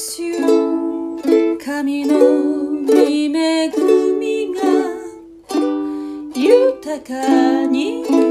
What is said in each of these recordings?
主よ神の恵みが豊かに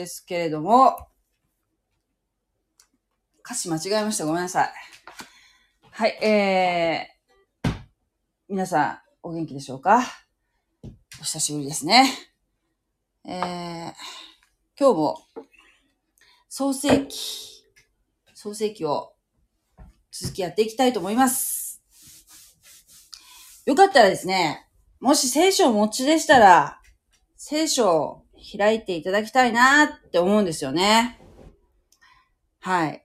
ですけれども、歌詞間違えました。ごめんなさい。はい、えー、皆さん、お元気でしょうか？お久しぶりですね。えー、今日も、創世記、創世記を続きやっていきたいと思います。よかったらですね、もし聖書をお持ちでしたら、聖書を開いていただきたいなって思うんですよね。はい。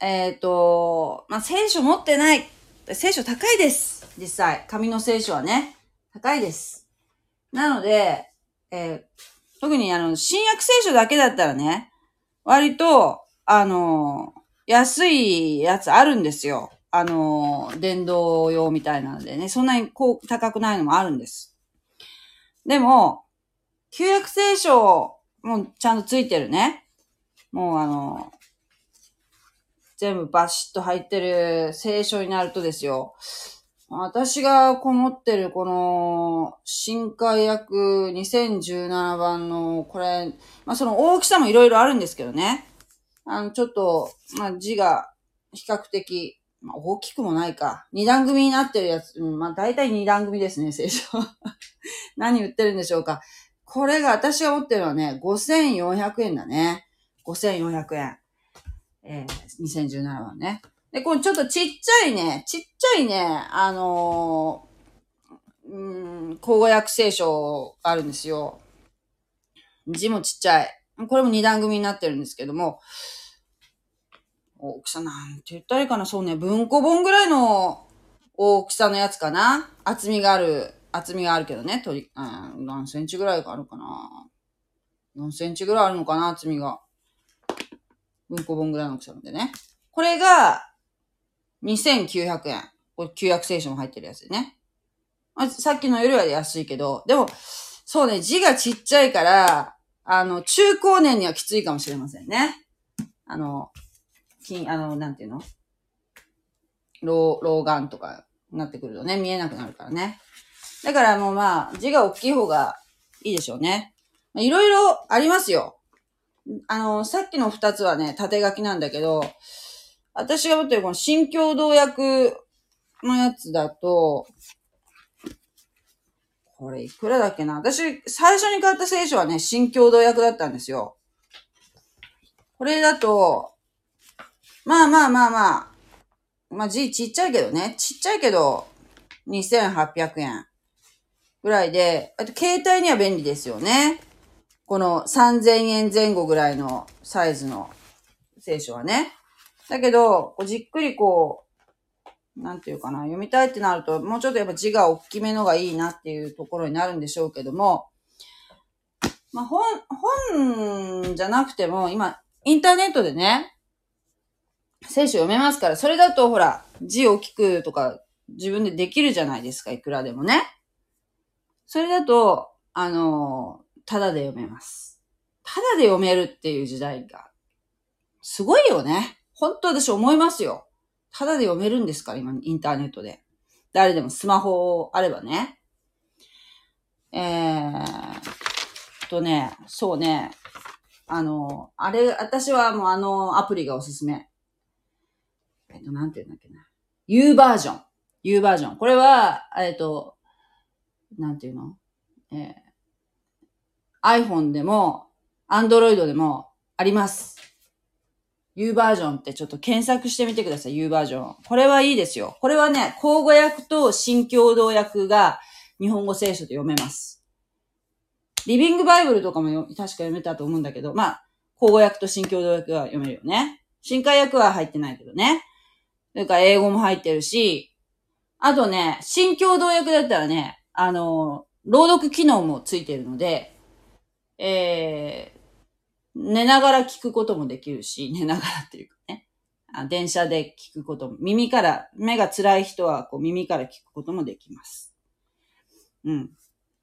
えっ、と、まあ、聖書持ってない。聖書高いです。実際。紙の聖書はね。高いです。なので、えー特にあの、新約聖書だけだったらね、割と、あの、安いやつあるんですよ。あの、電動用みたいなのでね、そんなにこう高くないのもあるんです。でも、旧約聖書もちゃんとついてるね。もうあの、全部バシッと入ってる聖書になるとですよ。私がこう持ってるこの新海訳2017番のこれ、まあその大きさもいろいろあるんですけどね。あの、ちょっと、まあ字が比較的、まあ大きくもないか。二段組になってるやつ、うんまあ大体二段組ですね、聖書。何言ってるんでしょうか。これが私が持ってるのはね、5400円だね。5400円。えー、2017番ね。で、このちょっとちっちゃいね、ちっちゃいね、あのー、うん、口語訳聖書あるんですよ。字もちっちゃい。これも二段組になってるんですけども、大きさなんて言ったらいいかな、そうね、文庫本ぐらいの大きさのやつかな。厚みがある、厚みがあるけどね、とり、うん、何センチぐらいあるかな。4センチぐらいあるのかな、厚みが。文庫本ぐらいの大きさなんでね。これが、2900円。これ、旧約聖書も入ってるやつでね。まあ、さっきのよりは安いけど、でも、そうね、字がちっちゃいから、あの、中高年にはきついかもしれませんね。あの、金、あの、なんていうの？老、老眼とかなってくるとね、見えなくなるからね。だからもうまあ、字が大きい方がいいでしょうね。いろいろありますよ。あの、さっきの二つはね、縦書きなんだけど、私が持ってるこの新共同訳のやつだと、これいくらだっけな？私、最初に買った聖書はね、新共同訳だったんですよ。これだと、まあまあまあまあ、まあ字ちっちゃいけどね、ちっちゃいけど、2800円ぐらいで、あと携帯には便利ですよね。この3000円前後ぐらいのサイズの聖書はね。だけど、こうじっくりこう、なんていうかな、読みたいってなると、もうちょっとやっぱ字が大きめのがいいなっていうところになるんでしょうけども、まあ本、本じゃなくても、今、インターネットでね、聖書読めますから、それだとほら、字大きくとか自分でできるじゃないですか、いくらでもね。それだと、あの、ただで読めます。ただで読めるっていう時代が、すごいよね。本当私思いますよ。ただで読めるんですから、今、インターネットで。誰でもスマホあればね。えー、とね、そうね、あの、あれ、私はもうあのアプリがおすすめ。えっと、なんて言うんだっけな。U バージョン。U バージョン。これは、えっと、なんていうの？えー、iPhone でも、Android でもあります。U バージョンってちょっと検索してみてください。U バージョン。これはいいですよ。これはね、口語訳と新共同訳が日本語聖書で読めます。リビングバイブルとかも確か読めたと思うんだけど、まあ、口語訳と新共同訳は読めるよね。新海訳は入ってないけどね。それから英語も入ってるし、あとね、新共同訳だったらね、あの、朗読機能もついているので、えー、寝ながら聞くこともできるし、寝ながらっていうかね。電車で聞くことも、耳から、目が辛い人はこう耳から聞くこともできます。うん。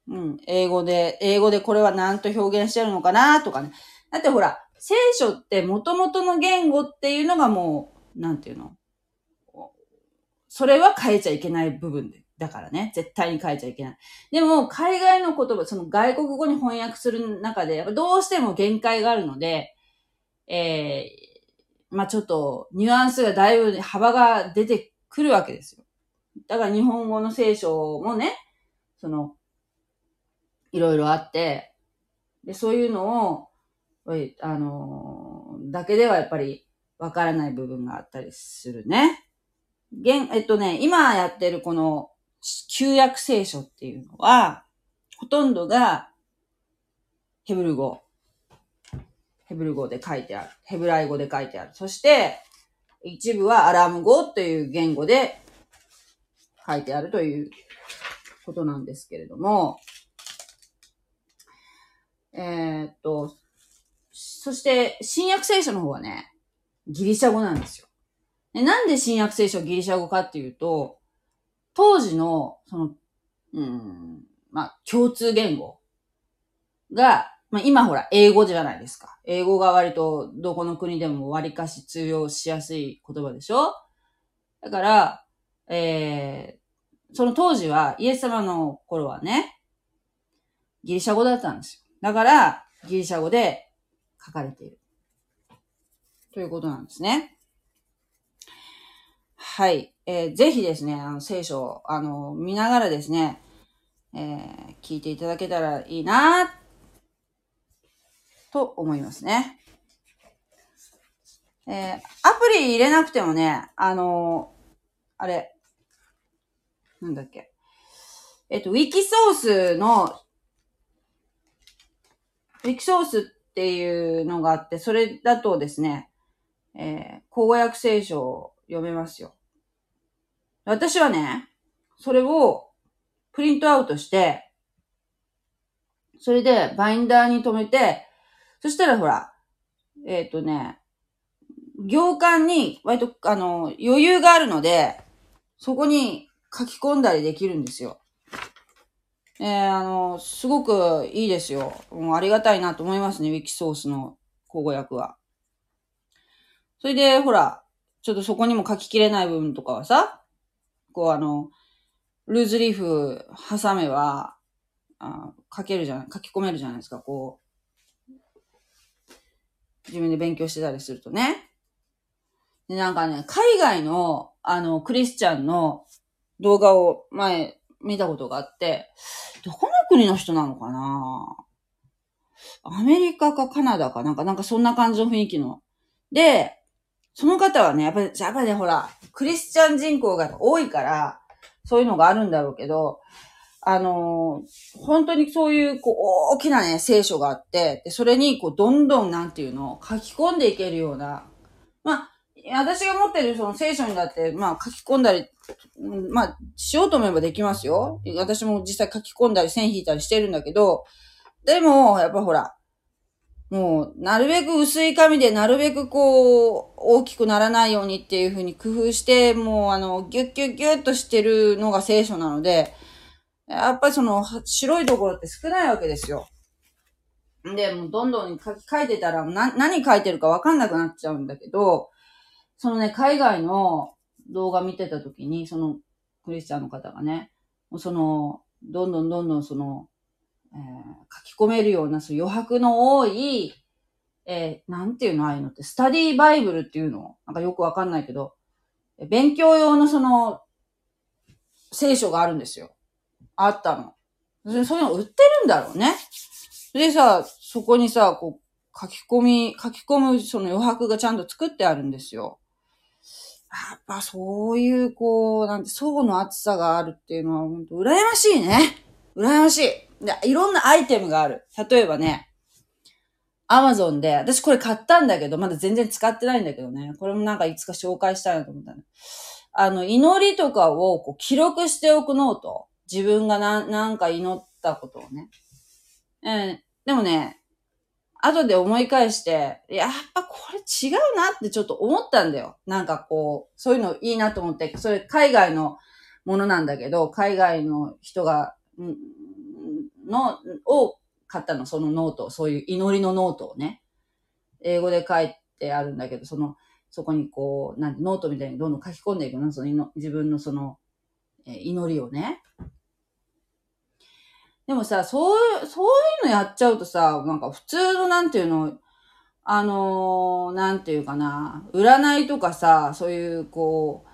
うん。英語で、英語でこれは何と表現してるのかなとかね。だってほら、聖書って元々の言語っていうのがもう、なんていうの？それは変えちゃいけない部分で。だからね、絶対に変えちゃいけない。でも、海外の言葉、その外国語に翻訳する中で、やっぱどうしても限界があるので、えー、まあちょっと、ニュアンスがだいぶ幅が出てくるわけですよ。だから日本語の聖書もね、その、いろいろあって、で、そういうのを、あの、だけではやっぱりわからない部分があったりするね。現、えっとね、今やってるこの旧約聖書っていうのは、ほとんどがヘブル語。ヘブル語で書いてある。ヘブライ語で書いてある。そして、一部はアラム語という言語で書いてあるということなんですけれども、えー、っと、そして、新約聖書の方はね、ギリシャ語なんですよ。なんで新約聖書ギリシャ語かっていうと、当時の、その、うん、まあ、共通言語が、まあ、今ほら、英語じゃないですか。英語が割とどこの国でも割かし通用しやすい言葉でしょ？だから、えー、その当時は、イエス様の頃はね、ギリシャ語だったんですよ。だから、ギリシャ語で書かれている。ということなんですね。はい。えー、ぜひですね、あの、聖書を、あの、見ながらですね、えー、聞いていただけたらいいなと思いますね。えー、アプリ入れなくてもね、あのあれ、なんだっけ。えっと、ウィキソースの、ウィキソースっていうのがあって、それだとですね、えー、口語訳聖書を読めますよ。私はね、それをプリントアウトして、それでバインダーに留めて、そしたらほら、えっ、ー、とね、行間に割とあの余裕があるので、そこに書き込んだりできるんですよ。えー、あの、すごくいいですよ。もうありがたいなと思いますね、ウィキソースの口語訳は。それで、ほら、ちょっとそこにも書ききれない部分とかはさ、こうあの、ルーズリーフ挟めば、あ書けるじゃない、書き込めるじゃないですか、こう。自分で勉強してたりするとね。で、なんかね、海外の、あの、クリスチャンの動画を前見たことがあって、どこの国の人なのかな？アメリカかカナダかなんか、なんかそんな感じの雰囲気の。で、その方はね、やっぱり、やっぱりね、ほら、クリスチャン人口が多いから、そういうのがあるんだろうけど、あのー、本当にそういう、こう、大きなね、聖書があって、で、それに、こう、どんどん、なんていうのを書き込んでいけるような、まあ、私が持ってるその聖書にだって、まあ、書き込んだり、まあ、しようと思えばできますよ。私も実際書き込んだり、線引いたりしてるんだけど、でも、やっぱほら、もう、なるべく薄い紙で、なるべくこう、大きくならないようにっていうふうに工夫して、もう、あの、ギュッギュッギュッとしてるのが聖書なので、やっぱりその、白いところって少ないわけですよ。で、もうどんどん書き書いてたら、な、何書いてるかわかんなくなっちゃうんだけど、そのね、海外の動画見てた時に、その、クリスチャンの方がね、その、どんどんどんどんその、えー、書き込めるような、そう余白の多い、えー、なんていうのああいうのって、スタディバイブルっていうの？なんかよくわかんないけど、勉強用のその、聖書があるんですよ。あったの。そういうの売ってるんだろうね。でさ、そこにさ、こう、書き込み、書き込むその余白がちゃんと作ってあるんですよ。やっぱそういう、こう、なんて、層の厚さがあるっていうのは、本当羨ましいね。羨ましい。いろんなアイテムがある。例えばね、アマゾンで、私これ買ったんだけど、まだ全然使ってないんだけどね。これもなんかいつか紹介したいなと思ったね。あの、祈りとかをこう記録しておくノート。自分がな、なんか祈ったことをね。うん。でもね、後で思い返して、やっぱこれ違うなってちょっと思ったんだよ。なんかこう、そういうのいいなと思って、それ海外のものなんだけど、海外の人が、の、を買ったの、そのノート、そういう祈りのノートをね。英語で書いてあるんだけど、その、そこにこう、なんてノートみたいにどんどん書き込んでいくの、その自分のその、え祈りをね。でもさ、そういう、そういうのやっちゃうとさ、なんか普通のなんていうの、あのー、なんていうかな、占いとかさ、そういう、こ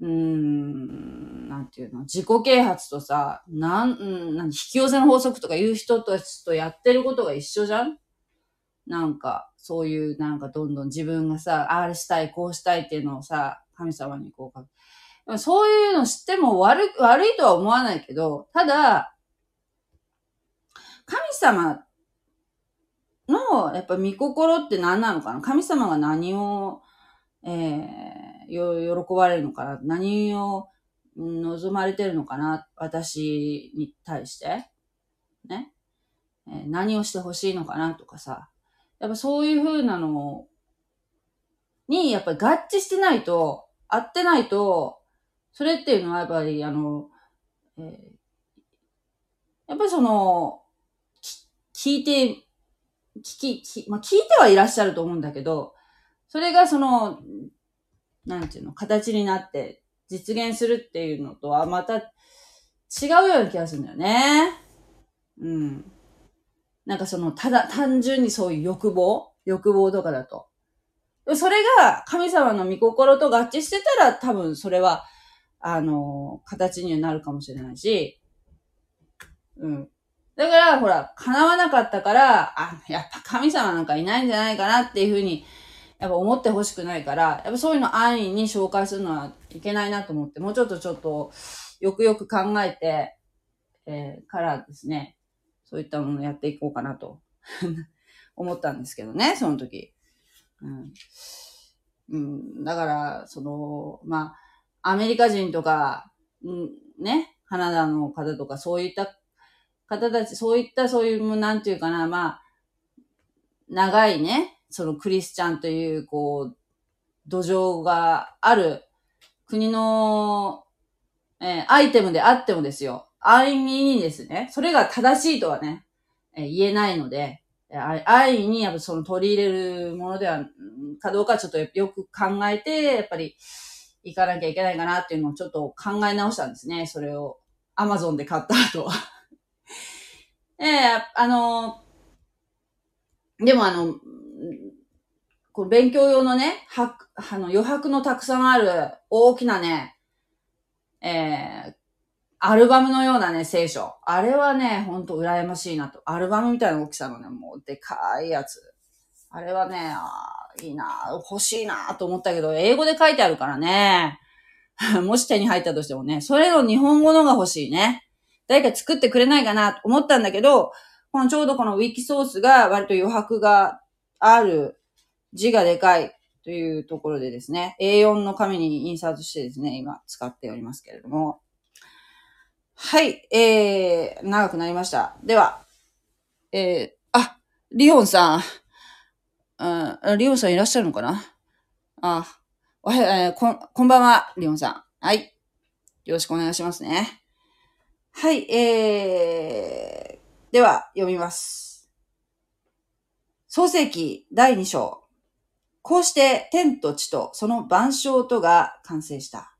う、うん、なんていうの、自己啓発とさ、なん、うん、なん引き寄せの法則とかいう人たちとやってることが一緒じゃん？なんか、そういう、なんかどんどん自分がさ、あれしたい、こうしたいっていうのをさ、神様にこうかそういうの知っても悪、悪いとは思わないけど、ただ、神様の、やっぱ見心って何なのかな？神様が何を、えー、よ、喜ばれるのかな？何を望まれてるのかな私に対して。ね。え、何をしてほしいのかなとかさ。やっぱそういう風なのに、やっぱり合致してないと、合ってないと、それっていうのはやっぱり、あの、えー、やっぱりその、聞いて、聞き、きまあ、聞いてはいらっしゃると思うんだけど、それがその、なんていうの、形になって実現するっていうのとはまた違うような気がするんだよね。うん。なんかその、ただ、単純にそういう欲望？欲望とかだと。それが神様の御心と合致してたら多分それは、あの、形にはなるかもしれないし、うん。だから、ほら、叶わなかったから、あ、やっぱ神様なんかいないんじゃないかなっていうふうに、やっぱ思ってほしくないから、やっぱそういうの安易に紹介するのはいけないなと思って、もうちょっとちょっと、よくよく考えて、えー、からですね、そういったものをやっていこうかなと 思ったんですけどね、その時。うん。うん、だから、その、まあ、アメリカ人とか、うん、ね、カナダの方とか、そういった方たち、そういった、そういう、なんていうかな、まあ、長いね、そのクリスチャンという、こう、土壌がある国の、えー、アイテムであってもですよ。安易にですね、それが正しいとはね、えー、言えないので、安易にやっぱその取り入れるものでは、かどうかちょっとよく考えて、やっぱり行かなきゃいけないかなっていうのをちょっと考え直したんですね。それをアマゾンで買った後。ええあの、でもあの、こう勉強用のね、は、あの余白のたくさんある大きなね、ええー、アルバムのようなね、聖書。あれはね、ほんと羨ましいなと。アルバムみたいな大きさのね、もうでかいやつ。あれはね、あいいな欲しいなと思ったけど、英語で書いてあるからね。もし手に入ったとしてもね、それの日本語のが欲しいね。誰か作ってくれないかなと思ったんだけど、このちょうどこのウィキソースが割と余白がある字がでかいというところでですね、A4 の紙に印刷してですね、今使っておりますけれども。はい、えー、長くなりました。では、えー、あ、リオンさん。うん、リオンさんいらっしゃるのかな？あ、おはよう、えー、こん、こんばんは、リオンさん。はい。よろしくお願いしますね。はい、えー、では、読みます。創世記第2章。こうして天と地とその万象とが完成した。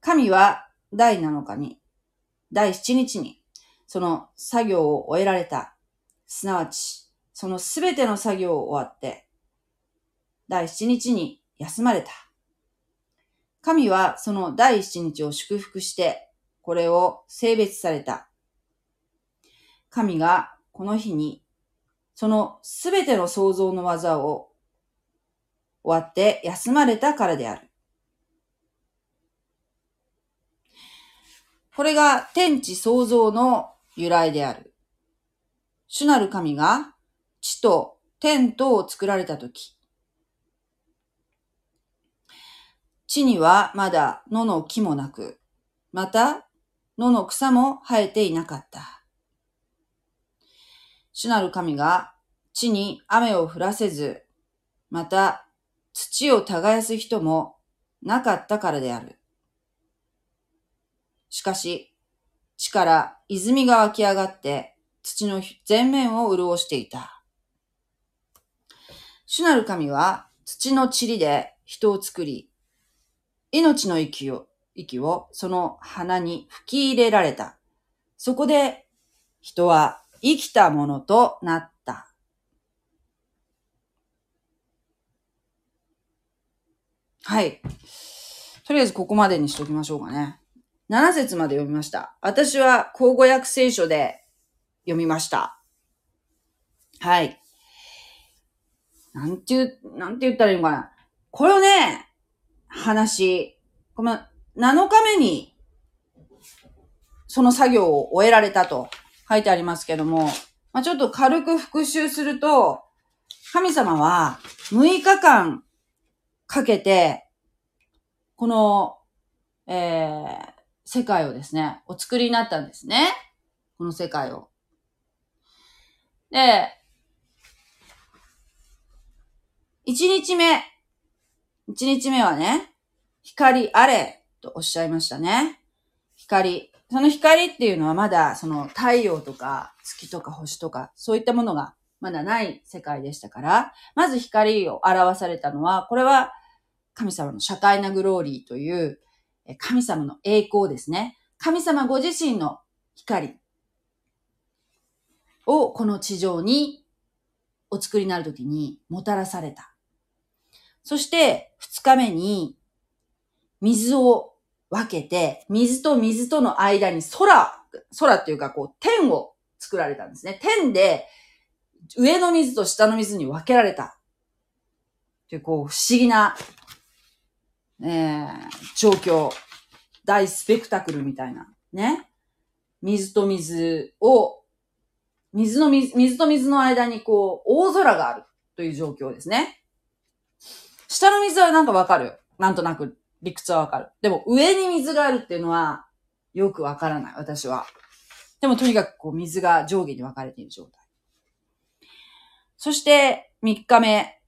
神は第7日に、第7日に、その作業を終えられた。すなわち、そのすべての作業を終わって、第七日に休まれた。神はその第七日を祝福して、これを性別された。神がこの日に、そのすべての創造の技を終わって休まれたからである。これが天地創造の由来である。主なる神が地と天とを作られたとき、地にはまだ野の木もなく、また野の草も生えていなかった。主なる神が地に雨を降らせず、また土を耕す人もなかったからである。しかし、地から泉が湧き上がって土の全面を潤していた。主なる神は土の塵で人を作り、命の息を、息をその花に吹き入れられた。そこで人は生きたものとなった。はい。とりあえずここまでにしときましょうかね。7節まで読みました。私は口語訳聖書で読みました。はい。なんて言う、なんて言ったらいいのかな。これをね、話、この7日目に、その作業を終えられたと書いてありますけども、まあ、ちょっと軽く復習すると、神様は6日間かけて、この、えー、世界をですね、お作りになったんですね。この世界を。で、一日目。一日目はね、光あれとおっしゃいましたね。光。その光っていうのはまだその太陽とか月とか星とかそういったものがまだない世界でしたから、まず光を表されたのは、これは神様の社会なグローリーという神様の栄光ですね。神様ご自身の光をこの地上にお作りになるときにもたらされた。そして二日目に水を分けて、水と水との間に空、空っていうかこう天を作られたんですね。天で上の水と下の水に分けられた。というこう不思議なえー、状況、大スペクタクルみたいな、ね。水と水を、水の水、水と水の間にこう、大空があるという状況ですね。下の水はなんかわかる？なんとなく理屈はわかる。でも上に水があるっていうのはよくわからない、私は。でもとにかくこう水が上下に分かれている状態。そして3日目、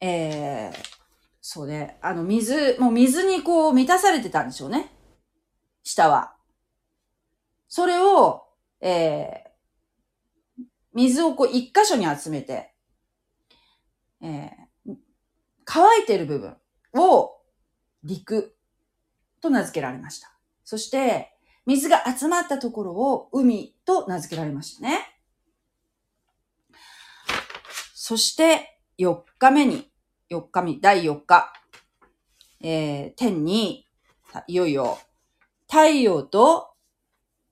えー、そうね。あの、水、もう水にこう満たされてたんでしょうね。下は。それを、えー、水をこう一箇所に集めて、えー、乾いてる部分を陸と名付けられました。そして、水が集まったところを海と名付けられましたね。そして、4日目に、4日目、第4日、えー、天に、いよいよ、太陽と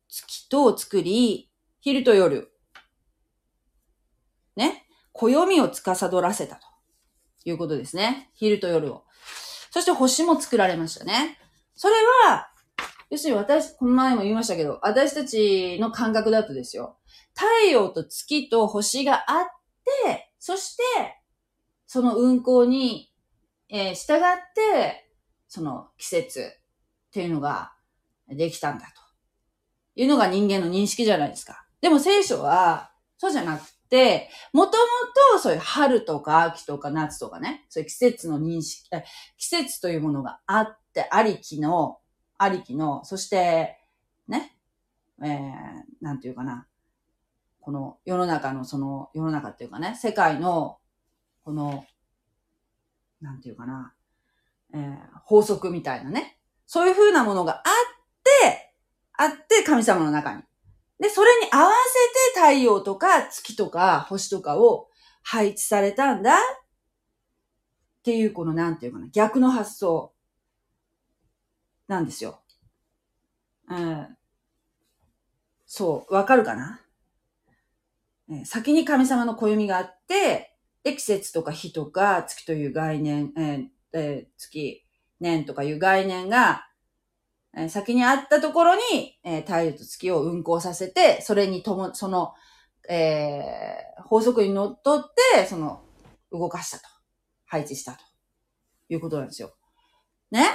月とを作り、昼と夜、ね、暦を司らせたということですね。昼と夜を。そして星も作られましたね。それは、要するに私、この前も言いましたけど、私たちの感覚だとですよ。太陽と月と星があって、そして、その運行に、えー、従って、その季節っていうのができたんだと。いうのが人間の認識じゃないですか。でも聖書は、そうじゃなく、もともとそういう春とか秋とか夏とかね、そういう季節の認識、季節というものがあってありきの、ありきの、そして、ね、えー、なんていうかな、この世の中のその、世の中っていうかね、世界のこの、なんていうかな、えー、法則みたいなね。そういう風なものがあって、あって神様の中に。で、それに合わせて太陽とか月とか星とかを配置されたんだっていう、このなんていうかな、逆の発想なんですよ。うん。そう、わかるかな、え先に神様の暦があって、で、季節とか日とか月という概念、えーえー、月、年とかいう概念が、え、先にあったところに、えー、太陽と月を運行させて、それにとも、その、えー、法則にのっとって、その、動かしたと。配置したと。いうことなんですよ。ね？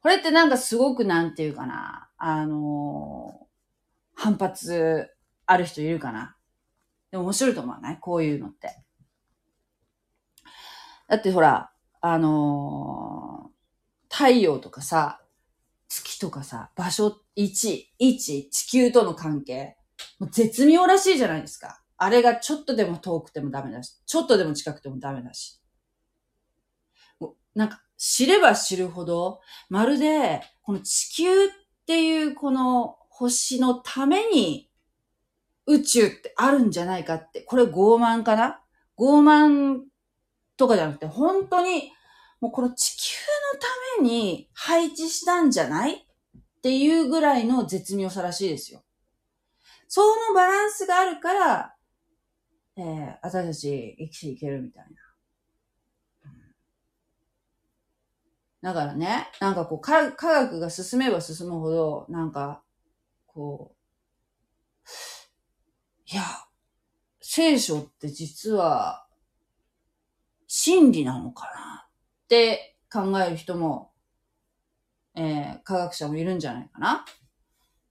これってなんかすごくなんていうかな、あのー、反発ある人いるかな。でも面白いと思わない？こういうのって。だってほら、あのー、太陽とかさ、月とかさ、場所1、1、地球との関係、もう絶妙らしいじゃないですか。あれがちょっとでも遠くてもダメだし、ちょっとでも近くてもダメだし。もうなんか、知れば知るほど、まるで、この地球っていうこの星のために宇宙ってあるんじゃないかって、これ傲慢かな？傲慢とかじゃなくて、本当に、もうこの地球のために配置したんじゃない？っていうぐらいの絶妙さらしいですよ。そのバランスがあるから、えー、私たち生きていけるみたいな。だからね、なんかこう、科学が進めば進むほど、なんか、こう、いや、聖書って実は、真理なのかな？って考える人も、えー、科学者もいるんじゃないかな。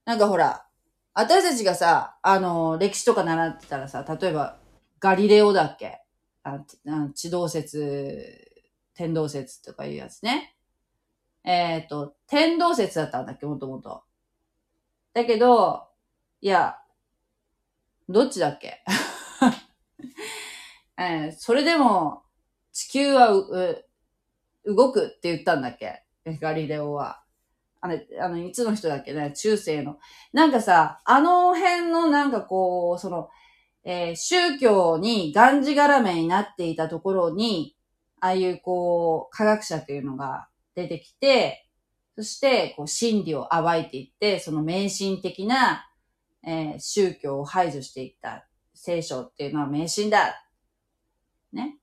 なんかほら、私たちがさ、あの、歴史とか習ってたらさ、例えば、ガリレオだっけ？あの地動説、天動説とかいうやつね。えっ、ー、と、天動説だったんだっけ、もともと。だけど、いや、どっちだっけ？えー、それでも、地球は動くって言ったんだっけ？ガリレオは。あれ、あの、いつの人だっけね？中世の。なんかさ、あの辺のなんかこう、その、えー、宗教にがんじがらめになっていたところに、ああいうこう、科学者っていうのが出てきて、そして、こう、真理を暴いていって、その迷信的な、えー、宗教を排除していった聖書っていうのは迷信だ。ね？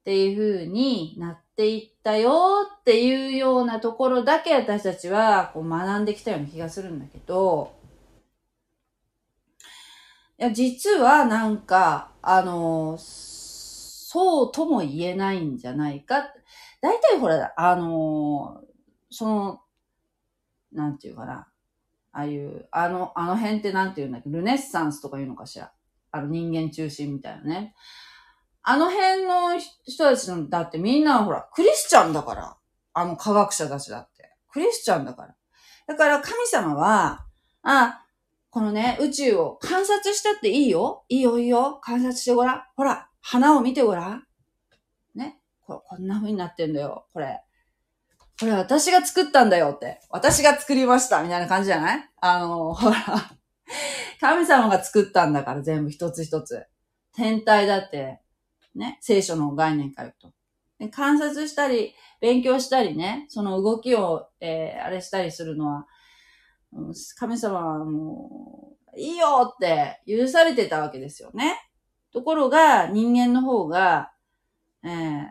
っていう風になっっていったよっていうようなところだけ私たちはこう学んできたような気がするんだけど、いや、実はなんか、あの、そうとも言えないんじゃないか。大体ほら、あの、その、なんていうかな。ああいう、あの、あの辺ってなんていうんだっけ、ルネッサンスとか言うのかしら。あの人間中心みたいなね。あの辺の人たちの、だってみんなほら、クリスチャンだから。あの科学者たちだって。クリスチャンだから。だから神様は、あ、このね、宇宙を観察したっていいよいいよいいよ観察してごらん。ほら、花を見てごらん。ね？ここんな風になってんだよ。これ。これ私が作ったんだよって。私が作りました。みたいな感じじゃない？あの、ほら。神様が作ったんだから全部一つ一つ。天体だって、ね、聖書の概念から言うと。で観察したり、勉強したりね、その動きを、えー、あれしたりするのは、神様はもう、いいよって許されてたわけですよね。ところが、人間の方が、えー、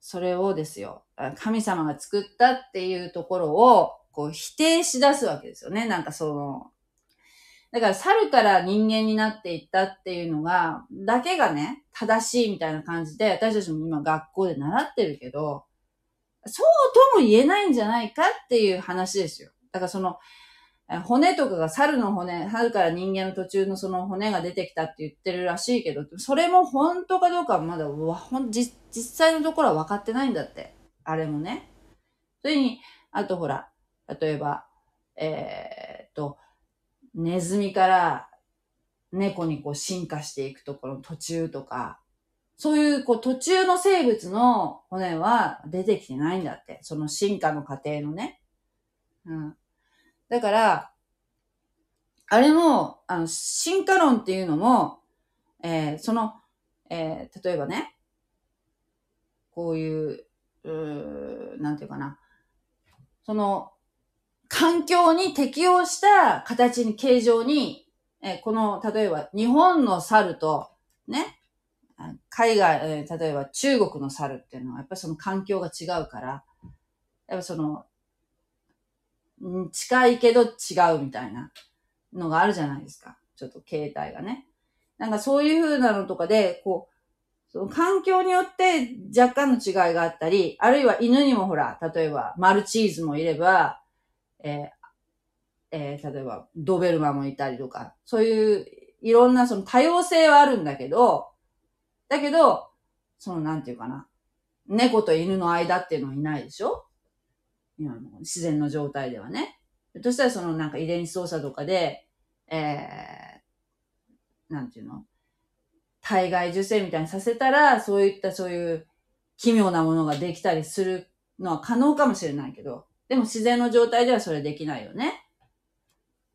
それをですよ、神様が作ったっていうところを、こう否定し出すわけですよね。なんかその、だから猿から人間になっていったっていうのが、だけがね、正しいみたいな感じで、私たちも今学校で習ってるけど、そうとも言えないんじゃないかっていう話ですよ。だからその、骨とかが猿の骨、猿から人間の途中のその骨が出てきたって言ってるらしいけど、それも本当かどうかはまだわほん実際のところは分かってないんだって。あれもね。それに、あとほら、例えば、えー、っと、ネズミから猫にこう進化していくところの途中とか、そういうこう途中の生物の骨は出てきてないんだって。その進化の過程のね。うん。だから、あれも、あの、進化論っていうのも、えー、その、えー、例えばね、こういう、うなんていうかな、その、環境に適応した形に、形状に、え、この、例えば日本の猿と、ね、海外、え、例えば中国の猿っていうのは、やっぱりその環境が違うから、やっぱその、近いけど違うみたいなのがあるじゃないですか。ちょっと形態がね。なんかそういう風なのとかで、こう、その環境によって若干の違いがあったり、あるいは犬にもほら、例えばマルチーズもいれば、ええー、例えばドベルマもいたりとか、そういういろんなその多様性はあるんだけど、だけど、そのなんていうかな、猫と犬の間っていうのはいないでしょ？今の自然の状態ではね。としたらそのなんか遺伝子操作とかで、えー、なんていうの？体外受精みたいにさせたら、そういったそういう奇妙なものができたりするのは可能かもしれないけど、でも自然の状態ではそれできないよね。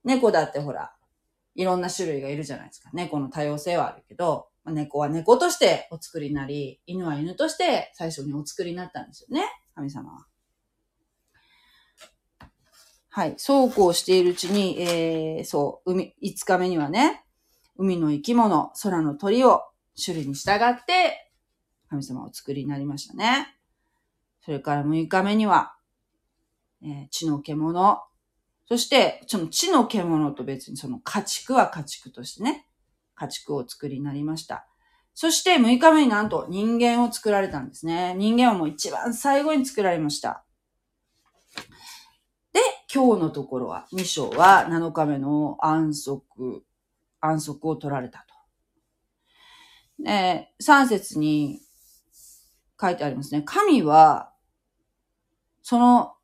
猫だってほら、いろんな種類がいるじゃないですか。猫の多様性はあるけど、猫は猫としてお作りになり、犬は犬として最初にお作りになったんですよね。神様は。はい。そうこうしているうちに、えー、そう、海、5日目にはね、海の生き物、空の鳥を種類に従って、神様をお作りになりましたね。それから6日目には、えー、地の獣、そして、その地の獣と別にその家畜は家畜としてね、家畜を作りになりました。そして6日目になんと人間を作られたんですね。人間はもう一番最後に作られました。で今日のところは、2章は7日目の安息、安息を取られたと。で、3節に書いてありますね。神は、その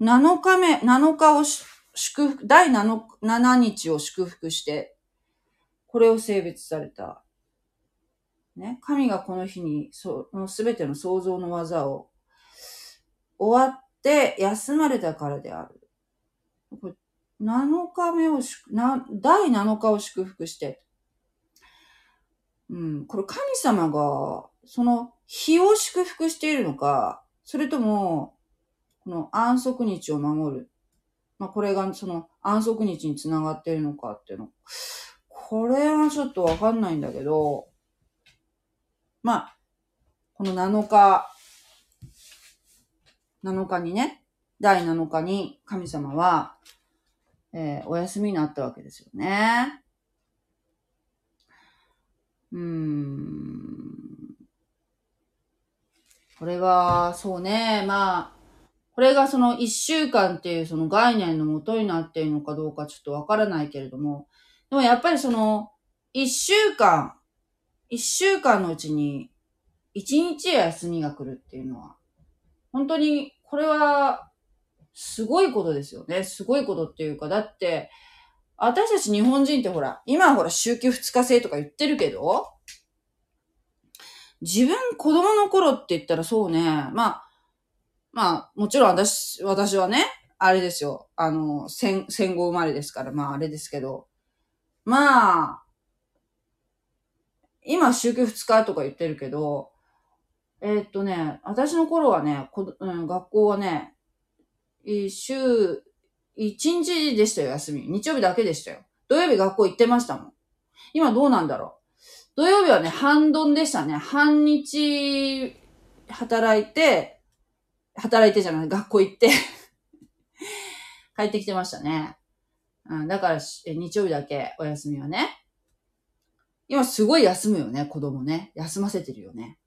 7日目、7日を祝福、第 7, 7日を祝福して、これを性別された。ね、神がこの日に、そのすべての創造の技を終わって休まれたからである。これ7日目をな、第7日を祝福して。うん、これ神様が、その日を祝福しているのか、それとも、この安息日を守る。まあ、これがその安息日につながっているのかっていうの。これはちょっとわかんないんだけど、まあ、この7日、7日にね、第7日に神様は、えー、お休みになったわけですよね。うーん。これは、そうね、まあ、これがその一週間っていうその概念のもとになっているのかどうかちょっとわからないけれども、でもやっぱりその、一週間、一週間のうちに、一日休みが来るっていうのは、本当に、これはすごいことですよね。すごいことっていうか、だって、私たち日本人ってほら、今はほら、週休二日制とか言ってるけど、自分子供の頃って言ったらそうね、まあ、まあ、もちろん私、私はね、あれですよ。あの、戦、戦後生まれですから、まああれですけど、まあ、今週休二日とか言ってるけど、えー、っとね、私の頃はね、こうん、学校はね、週1日でしたよ、休み。日曜日だけでしたよ。土曜日学校行ってましたもん。今どうなんだろう。土曜日はね、半ドンでしたね。半日働いて、働いてじゃない、学校行って 帰ってきてましたね。うん、だから、日曜日だけお休みはね。今すごい休むよね、子供ね。休ませてるよね。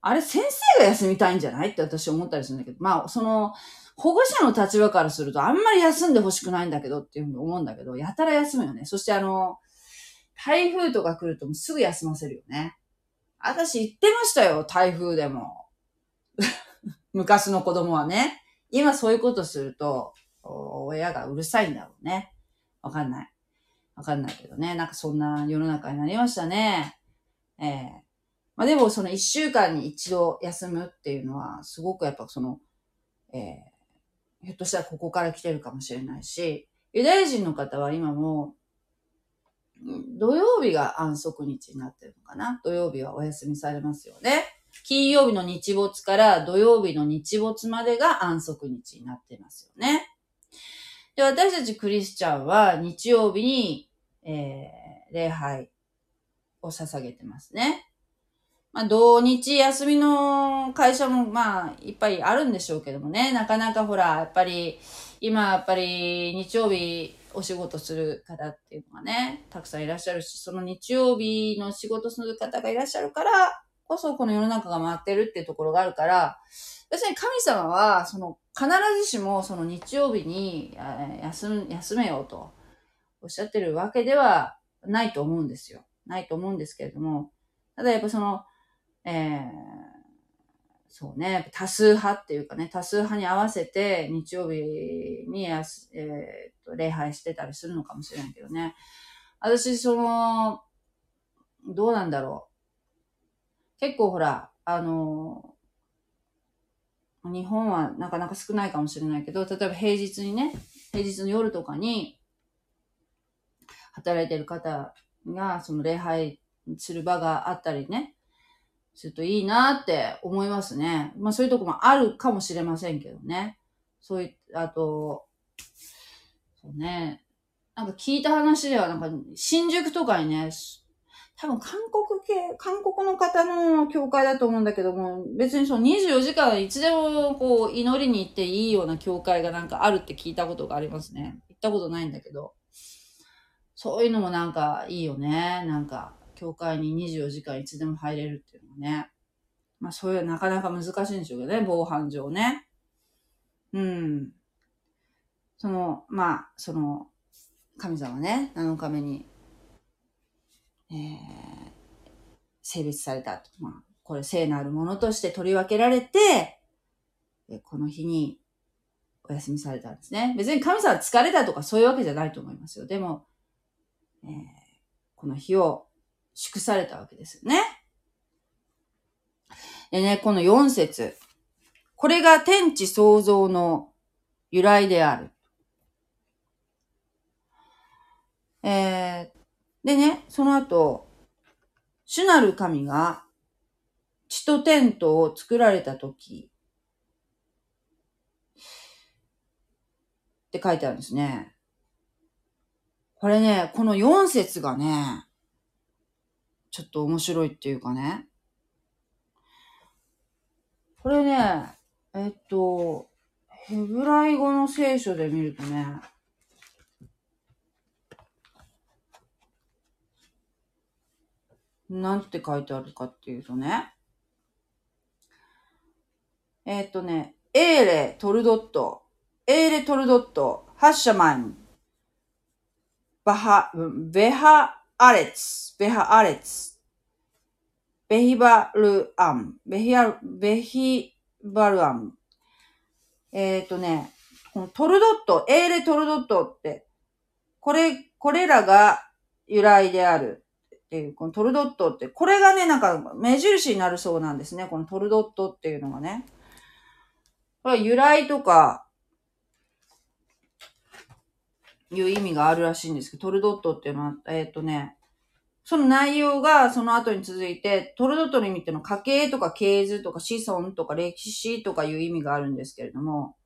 あれ、先生が休みたいんじゃない？って私思ったりするんだけど、まあ、その、保護者の立場からするとあんまり休んでほしくないんだけどっていうふうに思うんだけど、やたら休むよね。そしてあの、台風とか来るともすぐ休ませるよね。私言ってましたよ、台風でも。昔の子供はね。今そういうことすると、親がうるさいんだろうね。わかんない。わかんないけどね。なんかそんな世の中になりましたね。ええー、まあでもその一週間に一度休むっていうのは、すごくやっぱその、ええーひょっとしたらここから来てるかもしれないし、ユダヤ人の方は今も、土曜日が安息日になってるのかな土曜日はお休みされますよね。金曜日の日没から土曜日の日没までが安息日になってますよね。で、私たちクリスチャンは日曜日に、えー、礼拝を捧げてますね。まあ、土日休みの会社もまあ、いっぱいあるんでしょうけどもね、なかなかほら、やっぱり、今やっぱり日曜日お仕事する方っていうのがね、たくさんいらっしゃるし、その日曜日の仕事する方がいらっしゃるからこそこの世の中が回ってるっていうところがあるから、要するに神様は、その必ずしもその日曜日に休む休めようとおっしゃってるわけではないと思うんですよ。ないと思うんですけれども、ただやっぱその、えー、そうね、多数派っていうかね、多数派に合わせて日曜日にやす、えー、と礼拝してたりするのかもしれないけどね。私、その、どうなんだろう。結構ほら、あの、日本はなかなか少ないかもしれないけど、例えば平日にね、平日の夜とかに働いてる方が、その礼拝する場があったりね、するといいなって思いますね。まあそういうとこもあるかもしれませんけどね。そうい、あと、そうね。なんか聞いた話ではなんか新宿とかにね、多分韓国系、韓国の方の教会だと思うんだけども、別にその24時間いつでもこう祈りに行っていいような教会がなんかあるって聞いたことがありますね。行ったことないんだけど。そういうのもなんかいいよね。なんか。教会に24時間いつでも入れるっていうのはね。まあそういうなかなか難しいんでしょうけどね、防犯上ね。うん。その、まあ、その、神様ね、7日目に、えー、成立されたと。まあ、これ聖なるものとして取り分けられて、この日にお休みされたんですね。別に神様疲れたとかそういうわけじゃないと思いますよ。でも、えー、この日を祝されたわけですよね。でね、この4節これが天地創造の由来である。えー、でね、その後、主なる神が地とテントを作られたとき、って書いてあるんですね。これね、この4節がね、ちょっと面白いっていうかね。これね、えっと、ヘブライ語の聖書で見るとね、なんて書いてあるかっていうとね、えっとね、エーレトルドット、エーレトルドット、ハッシャマン、バハ、ベハアレツ、ベハアレツ、ベヒバルアン、ベヒア、ベヒバルアン。えっ、ー、とね、このトルドット、エーレトルドットって、これ、これらが由来である。っていう、このトルドットって、これがね、なんか目印になるそうなんですね。このトルドットっていうのがね。これ由来とか、いう意味があるらしいんですけど、トルドットっていうのは、えっ、ー、とね、その内容がその後に続いて、トルドットの意味っていうのは家系とか系図とか子孫とか歴史とかいう意味があるんですけれども、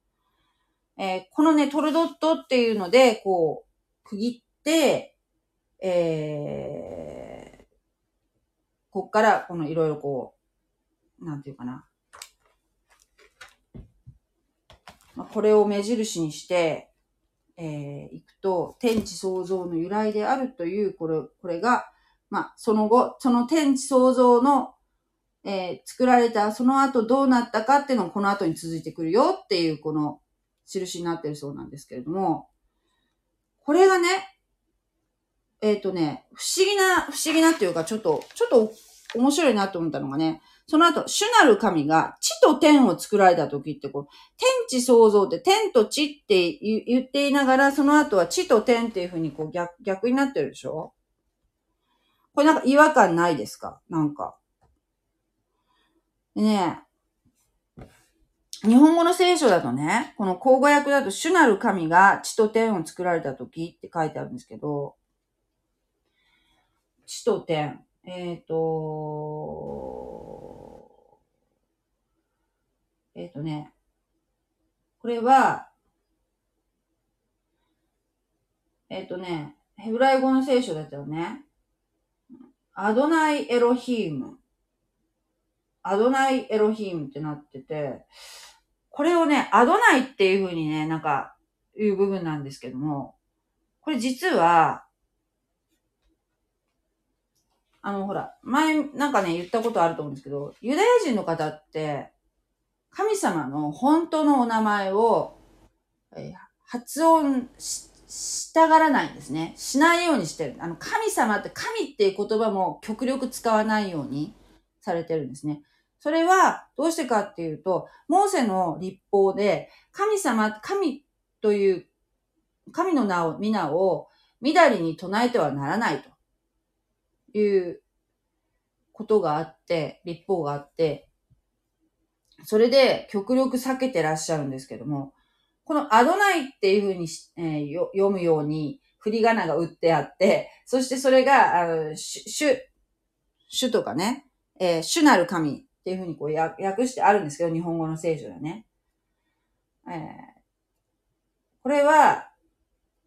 えー、このね、トルドットっていうので、こう、区切って、えー、こっからこのいろいろこう、なんていうかな。まあ、これを目印にして、えー、いくと、天地創造の由来であるという、これ、これが、まあ、その後、その天地創造の、えー、作られた、その後どうなったかっていうのもこの後に続いてくるよっていう、この、印になってるそうなんですけれども、これがね、えっ、ー、とね、不思議な、不思議なっていうか、ちょっと、ちょっと面白いなと思ったのがね、その後、主なる神が地と天を作られた時ってこう、天地創造って天と地って言っていながら、その後は地と天っていうふうにこう逆、逆になってるでしょ？これなんか違和感ないですか？なんか。でね、日本語の聖書だとね、この口語訳だと主なる神が地と天を作られた時って書いてあるんですけど、地と天、えっ、ー、と、えっ、ー、とね、これは、えっ、ー、とね、ヘブライ語の聖書だったよね。アドナイエロヒーム。アドナイエロヒームってなってて、これをね、アドナイっていう風にね、なんか、いう部分なんですけども、これ実は、あの、ほら、前、なんかね、言ったことあると思うんですけど、ユダヤ人の方って、神様の本当のお名前を、えー、発音し、たがらないんですね。しないようにしてる。あの、神様って、神っていう言葉も極力使わないようにされてるんですね。それは、どうしてかっていうと、モーセの立法で、神様、神という、神の名を、皆を、みだりに唱えてはならないということがあって、立法があって、それで極力避けてらっしゃるんですけども、このアドナイっていうふうに、えー、読むように振り仮名が打ってあって、そしてそれが、あの主、主とかね、えー、主なる神っていうふうにこう訳してあるんですけど、日本語の聖書でね。えー、これは、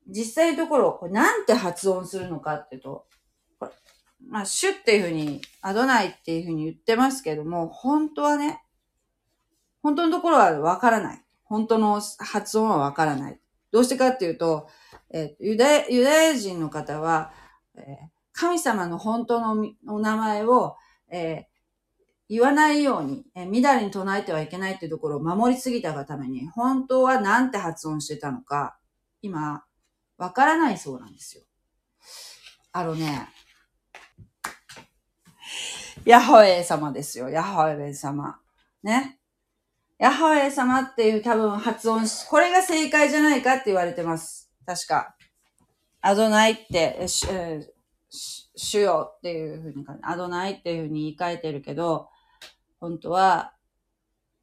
実際のところ、これなんて発音するのかっていうと、まあ、シュっていうふうに、アドナイっていうふうに言ってますけども、本当はね、本当のところはわからない。本当の発音はわからない。どうしてかっていうと、えー、ユダユダヤ人の方は、えー、神様の本当のお名前を、えー、言わないように、えー、乱に唱えてはいけないっていうところを守りすぎたがために、本当は何て発音してたのか、今、わからないそうなんですよ。あのね、ヤホエ様ですよ、ヤホエ様。ね。ヤホエ様っていう多分発音し、これが正解じゃないかって言われてます。確か。アドナイって、えー、主よっていうふうに、アドナイっていうふうに言い換えてるけど、本当は、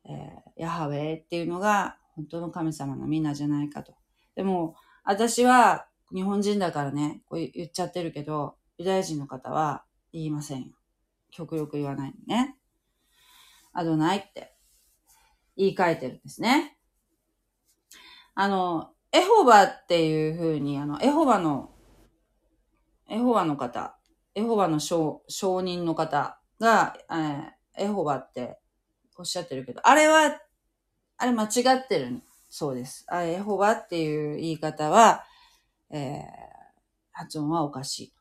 えー、ヤハウェイっていうのが本当の神様のみんなじゃないかと。でも、私は日本人だからね、こう言っちゃってるけど、ユダヤ人の方は言いませんよ。極力言わないのね。アドナイって言い換えてるんですね。あの、エホバっていう風に、あの、エホバの、エホバの方、エホバの証証人の方が、えーエホバっておっしゃってるけど、あれは、あれ間違ってるそうです。あエホバっていう言い方は、えー、発音はおかしい。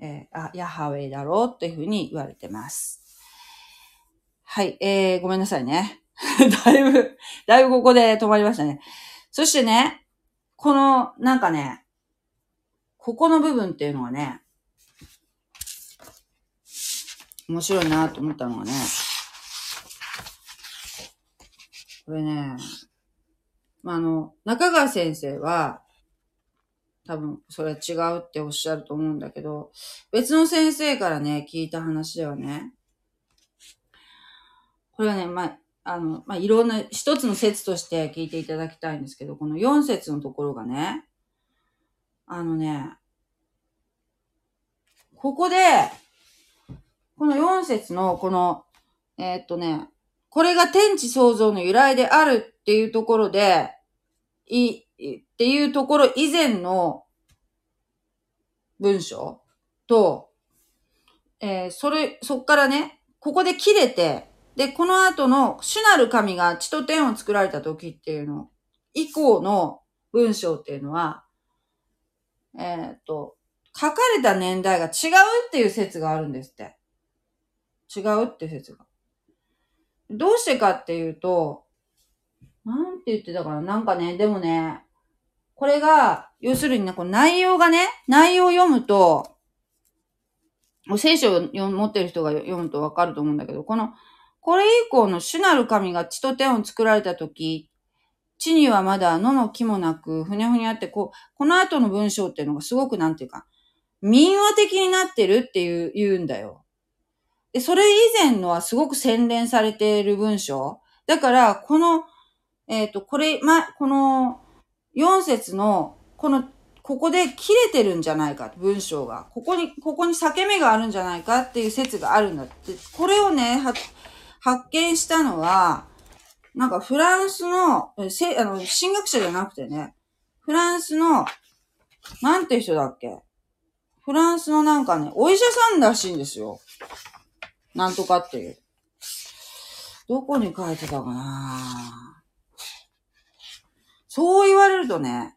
えー、あ、ヤハウェイだろうっていうふうに言われてます。はい、えー、ごめんなさいね。だいぶ、だいぶここで止まりましたね。そしてね、この、なんかね、ここの部分っていうのはね、面白いなと思ったのがね、これね、まあ、あの、中川先生は、多分、それは違うっておっしゃると思うんだけど、別の先生からね、聞いた話ではね、これはね、まあ、あの、まあ、いろんな、一つの説として聞いていただきたいんですけど、この4節のところがね、あのね、ここで、この4節のこの、えー、っとね、これが天地創造の由来であるっていうところで、い、っていうところ以前の文章と、えー、それ、そっからね、ここで切れて、で、この後の主なる神が地と天を作られた時っていうの、以降の文章っていうのは、えー、っと、書かれた年代が違うっていう説があるんですって。違うって説が。どうしてかっていうと、なんて言ってたかななんかね、でもね、これが、要するにね、この内容がね、内容を読むと、聖書を持ってる人が読むとわかると思うんだけど、この、これ以降の主なる神が地と天を作られたとき、地にはまだ野の木もなく、ふにゃふにゃって、こう、この後の文章っていうのがすごくなんていうか、民話的になってるっていう、言うんだよ。で、それ以前のはすごく洗練されている文章。だから、この、えっ、と、これ、ま、この4節の、この、ここで切れてるんじゃないか、文章が。ここに、ここに裂け目があるんじゃないかっていう説があるんだって。これをね、は発見したのは、なんかフランスの、せあの、神学者じゃなくてね、フランスの、なんて人だっけ？フランスのなんかね、お医者さんらしいんですよ。なんとかっていう。どこに書いてたかな？そう言われるとね、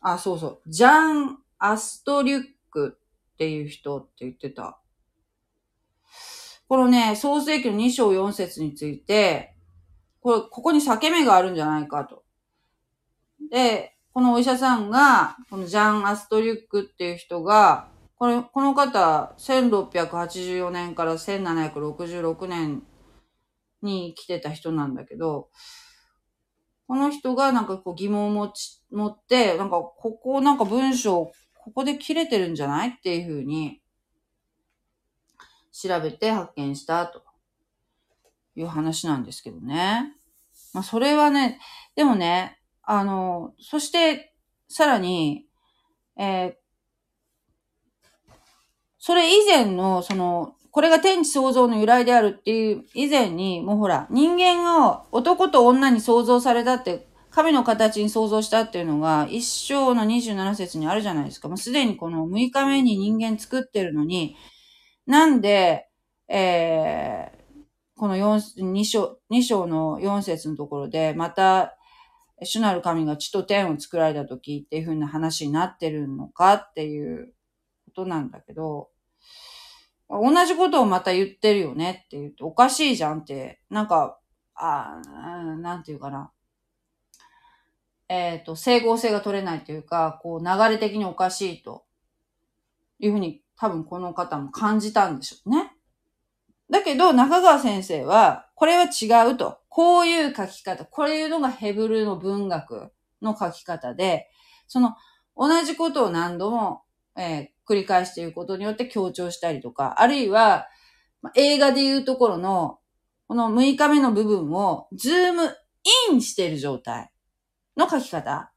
あ、そうそう、ジャン・アストリュックっていう人って言ってた。このね、創世記の2章4節について、これ、ここに裂け目があるんじゃないかと。で、このお医者さんが、このジャン・アストリュックっていう人が、これ、この方、1684年から1766年に来てた人なんだけど、この人がなんかこう疑問を持ち、持って、なんかここなんか文章、ここで切れてるんじゃないっていうふうに調べて発見したという話なんですけどね。まあそれはね、でもね、あの、そしてさらに、えーそれ以前の、その、これが天地創造の由来であるっていう以前に、もうほら、人間を男と女に創造されたって、神の形に創造したっていうのが、一章の27節にあるじゃないですか。もうすでにこの6日目に人間作ってるのに、なんで、えー、この4、2章、2章の4節のところで、また、主なる神が地と天を作られた時っていう風な話になってるのかっていうことなんだけど、同じことをまた言ってるよねって言うと、おかしいじゃんって、なんか、あーなんていうかな。えっ、と、整合性が取れないというか、こう、流れ的におかしいというふうに多分この方も感じたんでしょうね。だけど、中川先生は、これは違うと。こういう書き方、これいうのがヘブルの文学の書き方で、その、同じことを何度も、えー繰り返していることによって強調したりとか、あるいは、まあ映画でいうところの、この6日目の部分をズームインしている状態の書き方。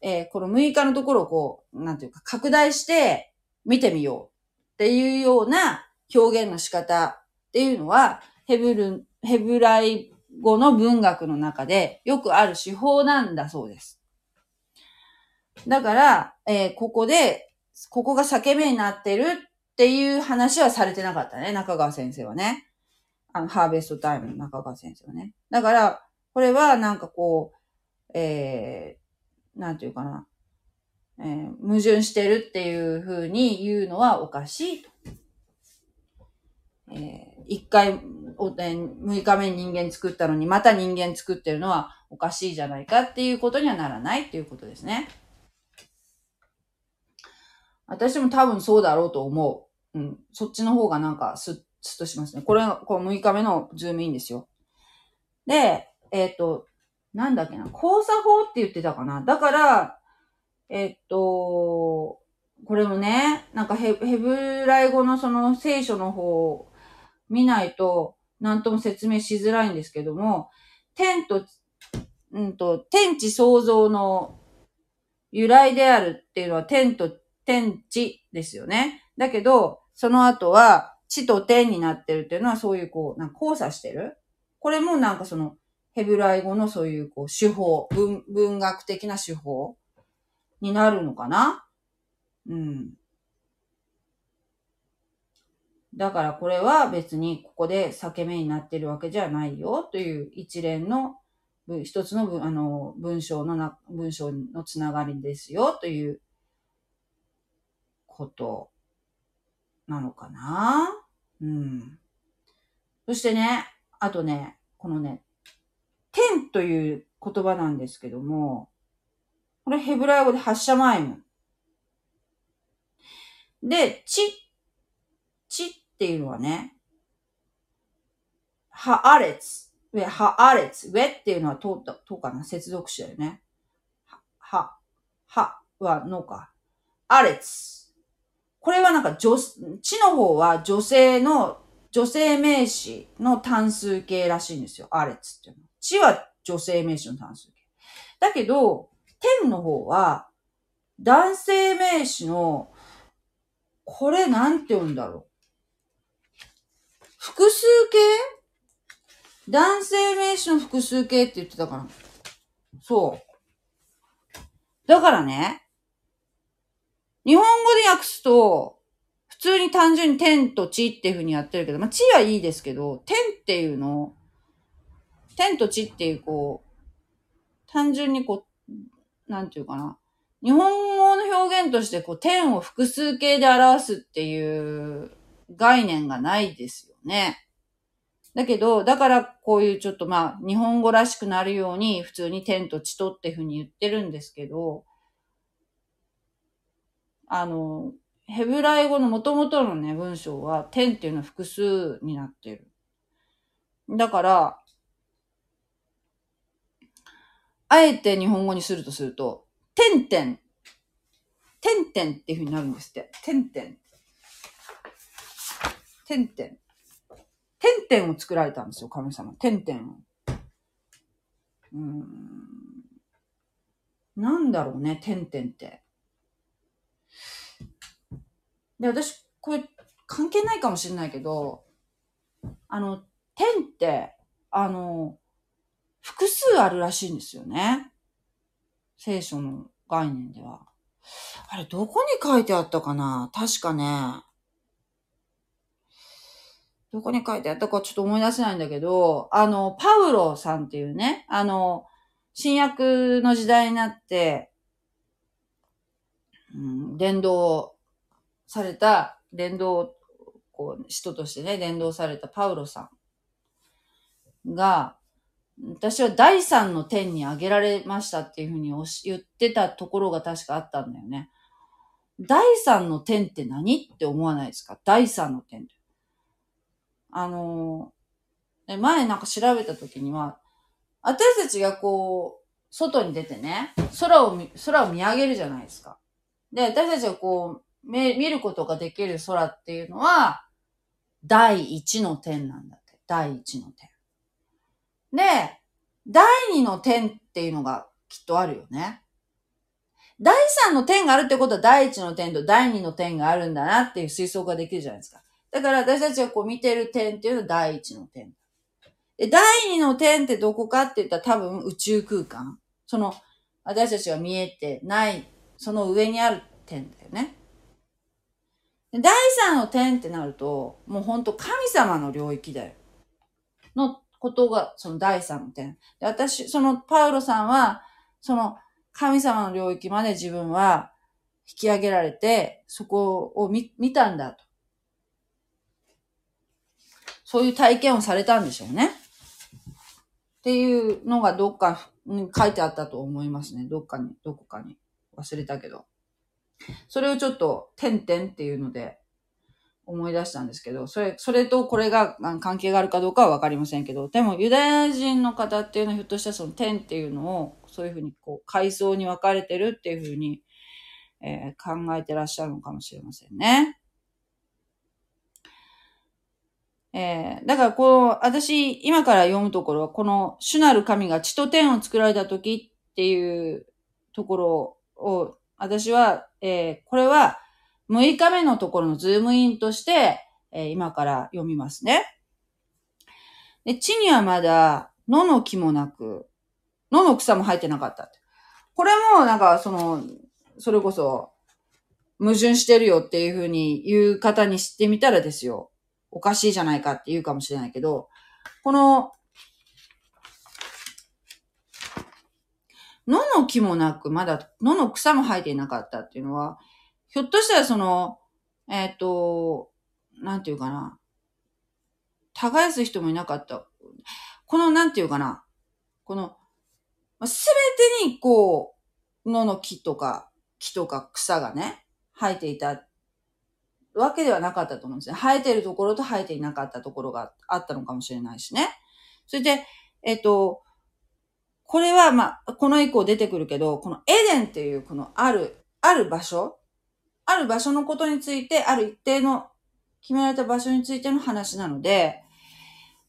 えーこの6日のところをこう、なんていうか、拡大して見てみようっていうような表現の仕方っていうのは、ヘブル、ヘブライ語の文学の中でよくある手法なんだそうです。だから、えーここで、ここが裂け目になってるっていう話はされてなかったね、中川先生はね。あの、ハーベストタイムの中川先生はね。だから、これはなんかこう、えー、なんていうかな、えー矛盾してるっていう風に言うのはおかしいと。えー一回、おえー6日目に人間作ったのに、また人間作ってるのはおかしいじゃないかっていうことにはならないっていうことですね。私も多分そうだろうと思う。うん。そっちの方がなんかスッ、スッとしますね。これ、この6日目のズームインですよ。で、えっ、と、なんだっけな、交差法って言ってたかな。だから、えっ、と、これもね、なんかヘヘブライ語のその聖書の方を見ないと、なんとも説明しづらいんですけども、天と、うんと、天地創造の由来であるっていうのは天と天地ですよね。だけど、その後は地と天になってるっていうのはそういうこう、なんか交差してる。これもなんかそのヘブライ語のそういうこう手法、文文学的な手法になるのかなうん。だからこれは別にここで裂け目になってるわけじゃないよという一連の一つの文あの文章のな、文章のつながりですよということなのかな？うん。そしてね、あとね、このね、天という言葉なんですけども、これヘブライ語で発射マイム。で、地、地っていうのはね、ハアレツ。ウェ、ハアレツ。ウェっていうのは通った、とかな、接続詞だよね。は、は、ははのか。アレツ。これはなんか女、地の方は女性の女性名詞の単数形らしいんですよ。アレツっていうのは。地は女性名詞の単数形。だけど、天の方は、男性名詞の、これなんて言うんだろう。複数形？男性名詞の複数形って言ってたかな。そう。だからね、日本語で訳すと、普通に単純に天と地っていう風にやってるけど、まあ地はいいですけど、天っていうの、天と地っていうこう、単純にこう、なんていうかな。日本語の表現としてこう、天を複数形で表すっていう概念がないですよね。だけど、だからこういうちょっとまあ、日本語らしくなるように、普通に天と地とっていうふうに言ってるんですけど、あの、ヘブライ語の元々のね、文章は、天っていうのは複数になってる。だから、あえて日本語にするとすると、点々、点々っていう風になるんですって。点々。点々。点々を作られたんですよ、神様。点々を。うん。なんだろうね、点々って。で、私、これ、関係ないかもしれないけど、あの、点って、あの、複数あるらしいんですよね。聖書の概念では。あれ、どこに書いてあったかな？確かね、どこに書いてあったかちょっと思い出せないんだけど、あの、パウロさんっていうね、あの、新約の時代になって、うん、伝道された、伝道、こう、人としてね、伝道されたパウロさんが、私は第三の天に挙げられましたっていうふうに言ってたところが確かあったんだよね。第三の天って何って思わないですか？第三の天って。あのー、前なんか調べた時には、私たちがこう、外に出てね、空を見、空を見上げるじゃないですか。で、私たちがこう、見ることができる空っていうのは、第一の天なんだって。第一の天。で、第二の天っていうのがきっとあるよね。第三の天があるってことは第一の天と第二の天があるんだなっていう推測ができるじゃないですか。だから私たちがこう見てる点っていうのは第一の点。で、第二の点ってどこかって言ったら多分宇宙空間。その、私たちが見えてない、その上にある点だよね。第三の点ってなると、もうほんと神様の領域だよ。のことが、その第三の点。で私、そのパウロさんは、その神様の領域まで自分は引き上げられて、そこを見見たんだと。そういう体験をされたんでしょうね。っていうのがどっかに書いてあったと思いますね。どっかに、どこかに。忘れたけど。それをちょっと、点々っていうので思い出したんですけど、それ、それとこれが関係があるかどうかはわかりませんけど、でもユダヤ人の方っていうのはひょっとしたらその点っていうのを、そういうふうにこう、階層に分かれてるっていうふうに、えー、考えてらっしゃるのかもしれませんね。えー、だからこう、私、今から読むところは、この主なる神が地と天を作られた時っていうところを、私は、えー、これは6日目のところのズームインとして、えー、今から読みますね。で、地にはまだ野の木もなく、野の草も生えてなかった。これもなんかその、それこそ矛盾してるよっていうふうに言う方にしてみたらですよ。おかしいじゃないかって言うかもしれないけど、この、野の木もなく、まだ野の草も生えていなかったっていうのは、ひょっとしたらその、えっ、ー、と、なんていうかな、耕す人もいなかった。この、なんていうかな、この、すべてにこう、野の木とか、木とか草がね、生えていたわけではなかったと思うんですね。生えてるところと生えていなかったところがあったのかもしれないしね。それで、えっと、これは、まあ、この以降出てくるけど、このエデンっていう、このある、ある場所、ある場所のことについて、ある一定の決められた場所についての話なので、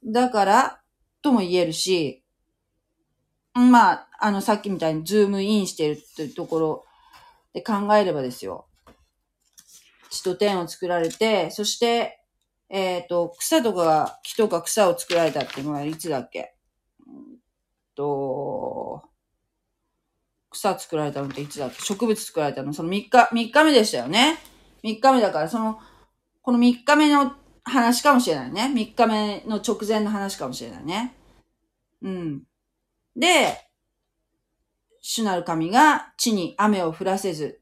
だから、とも言えるし、まあ、あの、さっきみたいにズームインしてるっていうところで考えればですよ。地と天を作られて、そして、えっ、ー、と、草とか木とか草を作られたっていうのはいつだっけ？と、草作られたのっていつだっけ？植物作られたの？その3日、3日目でしたよね。3日目だから、その、この3日目の話かもしれないね。3日目の直前の話かもしれないね。うん。で、主なる神が地に雨を降らせず、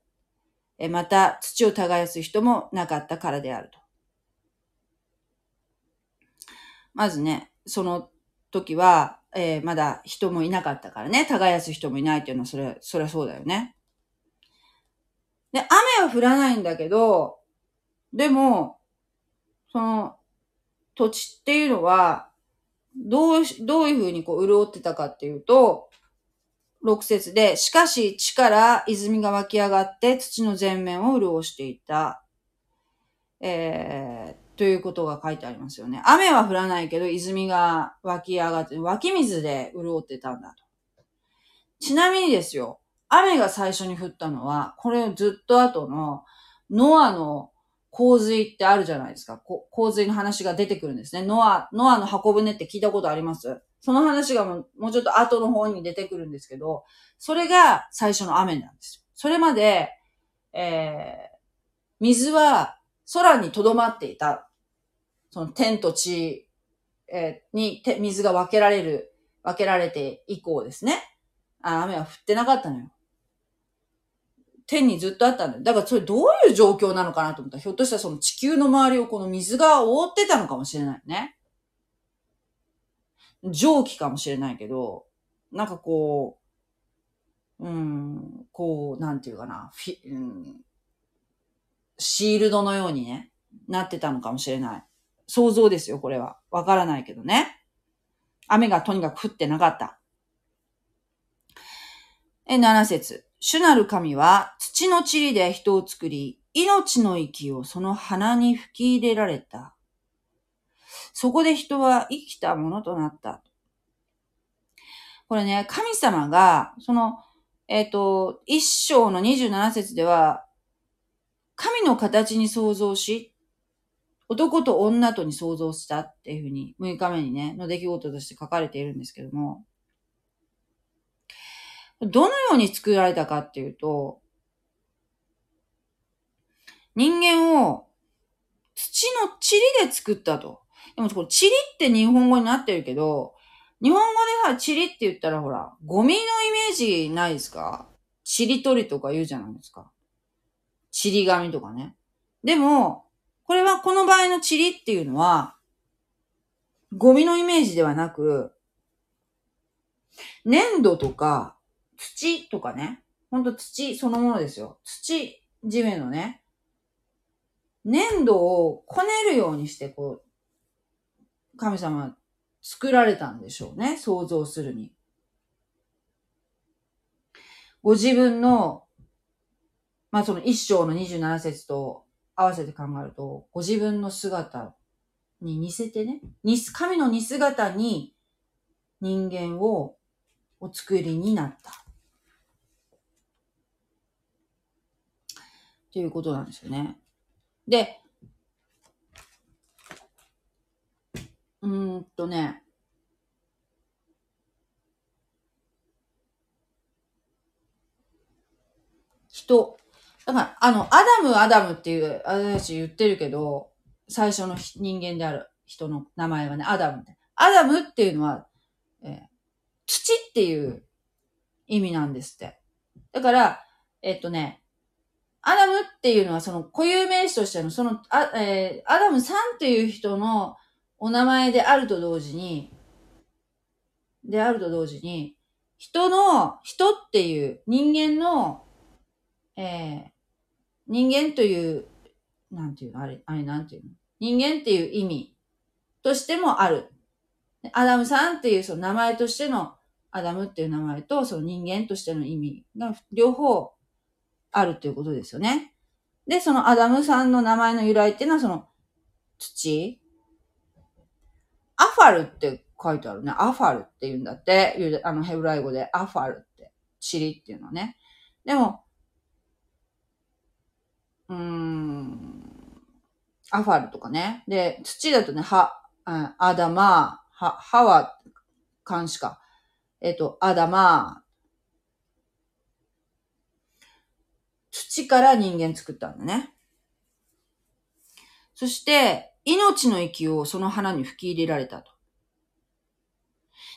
えまた土を耕す人もなかったからであると。まずね、その時は、えー、まだ人もいなかったからね、耕す人もいないっていうのは、それ、それはそうだよね。で、雨は降らないんだけど、でも、その、土地っていうのは、どう、どういうふうにこう潤ってたかっていうと、六節で、しかし地から泉が湧き上がって土の全面を潤していた。えー、ということが書いてありますよね。雨は降らないけど泉が湧き上がって、湧き水で潤ってたんだと。ちなみにですよ、雨が最初に降ったのは、これずっと後のノアの洪水ってあるじゃないですか。洪水の話が出てくるんですね。ノア、ノアの箱舟って聞いたことあります？その話がもうちょっと後の方に出てくるんですけど、それが最初の雨なんですよ。それまで、えー、水は空に留まっていた。その天と地、えー、に水が分けられる、分けられて以降ですね。あ雨は降ってなかったのよ。天にずっとあったんだよ。だからそれどういう状況なのかなと思ったら、ひょっとしたらその地球の周りをこの水が覆ってたのかもしれないね。蒸気かもしれないけど、なんかこう、うん、こう、なんていうかな、フィうん、シールドのようにね、なってたのかもしれない。想像ですよ、これは。わからないけどね。雨がとにかく降ってなかった。え、7節主なる神は土の塵で人を作り、命の息をその鼻に吹き入れられた。そこで人は生きたものとなった。これね、神様が、その、えっ、ー、と、一章の27節では、神の形に創造し、男と女とに創造したっていうふうに、6日目にね、の出来事として書かれているんですけども、どのように作られたかっていうと、人間を土の塵で作ったと。でもこれ塵って日本語になってるけど、日本語でさ、塵って言ったらほら、ゴミのイメージないですか？塵取りとか言うじゃないですか。塵紙とかね。でも、これはこの場合の塵っていうのは、ゴミのイメージではなく、粘土とか土とかね、ほんと土そのものですよ。土、地面のね、粘土をこねるようにして、こう、神様作られたんでしょうね。想像するに。ご自分の、まあその一章の27節と合わせて考えると、ご自分の姿に似せてね、神の似姿に人間をお作りになった。ということなんですよね。で、うーんとね、人。だから、あの、アダム、アダムっていう、私言ってるけど、最初の人間である人の名前はね、アダム。アダムっていうのは、えー、土っていう意味なんですって。だから、えっとね、アダムっていうのはその固有名詞としての、その、あえー、アダムさんっていう人のお名前であると同時に、であると同時に、人の、人っていう人間の、えー、人間という、なんていうのあれ、あれなんていうの？人間っていう意味としてもある。アダムさんっていうその名前としてのアダムっていう名前とその人間としての意味が両方あるということですよね。で、そのアダムさんの名前の由来っていうのは、その、土アファルって書いてあるね。アファルって言うんだって。あの、ヘブライ語でアファルって。塵っていうのはね。でも、うーん、アファルとかね。で、土だとね、は、あアダマー、は、ハは、漢詞か。えっと、アダマー。土から人間作ったんだね。そして、命の息をその花に吹き入れられたと。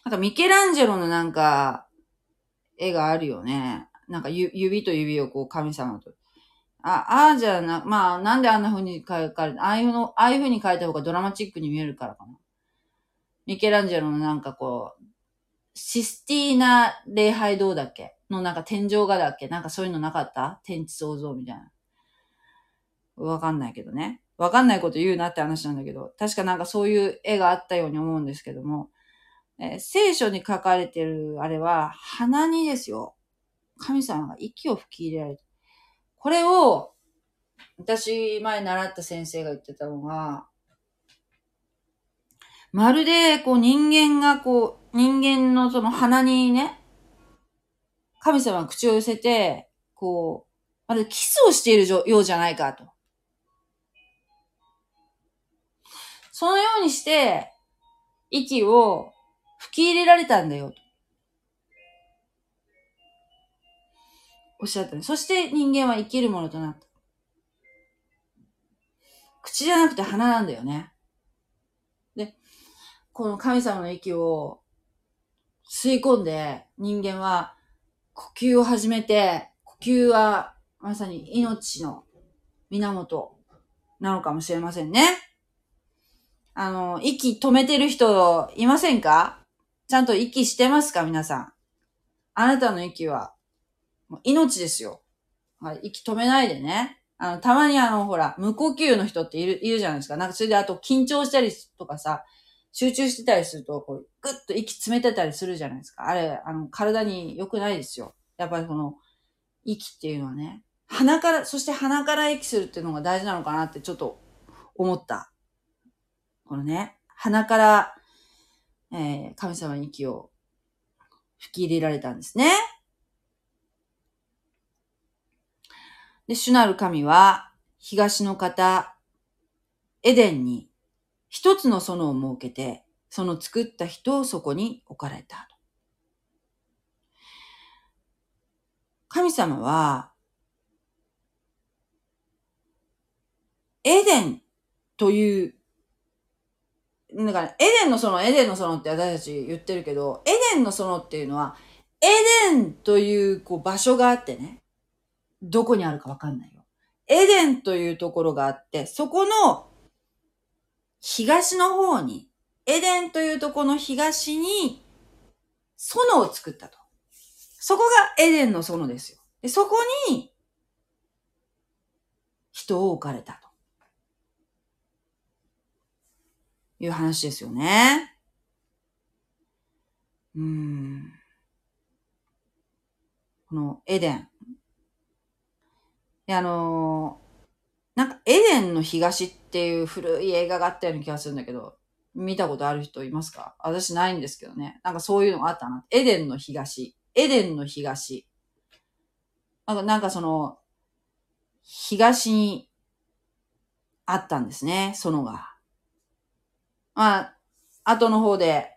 なんかミケランジェロのなんか、絵があるよね。なんかゆ指と指をこう神様と。あ、ああじゃな、まあなんであんな風に描かれああいうの、ああいう風に描いた方がドラマチックに見えるからかな。ミケランジェロのなんかこう、システィーナ礼拝堂だっけ？のなんか天井画だっけ？なんかそういうのなかった？天地創造みたいな。わかんないけどね。わかんないこと言うなって話なんだけど、確かなんかそういう絵があったように思うんですけども、えー聖書に書かれてるあれは、鼻にですよ。神様が息を吹き入れられて。これを、私前習った先生が言ってたのが、まるでこう人間がこう、人間のその鼻にね、神様が口を寄せて、こう、まるでキスをしているようじゃないかと。そのようにして、息を吹き入れられたんだよ、と。おっしゃったね。そして人間は生きるものとなった。口じゃなくて鼻なんだよね。で、この神様の息を吸い込んで人間は呼吸を始めて、呼吸はまさに命の源なのかもしれませんね。あの、息止めてる人いませんか？ちゃんと息してますか？皆さん。あなたの息は、命ですよ。はい、息止めないでね。あの、たまにあの、ほら、無呼吸の人っている、いるじゃないですか。なんか、それであと緊張したりとかさ、集中してたりすると、こう、ぐっと息詰めてたりするじゃないですか。あれ、あの、体に良くないですよ。やっぱりこの、息っていうのはね、鼻から、そして鼻から息するっていうのが大事なのかなってちょっと思った。このね、鼻から、えー、神様に息を吹き入れられたんですね。で、主なる神は、東の方、エデンに一つの園を設けて、その作った人をそこに置かれた。神様は、エデンという、だから、エデンの園、エデンの園って私たち言ってるけど、エデンの園っていうのは、エデンというこう場所があってね、どこにあるかわかんないよ。エデンというところがあって、そこの東の方に、エデンというとこの東に、園を作ったと。そこがエデンの園ですよ。でそこに、人を置かれたと。いう話ですよね。うーん。このエデン。で、あのーなんか、エデンの東っていう古い映画があったような気がするんだけど、見たことある人いますか？私ないんですけどね。なんかそういうのがあったな。エデンの東。エデンの東。なんか、なんかその、東にあったんですね、園が。まあ、後の方で、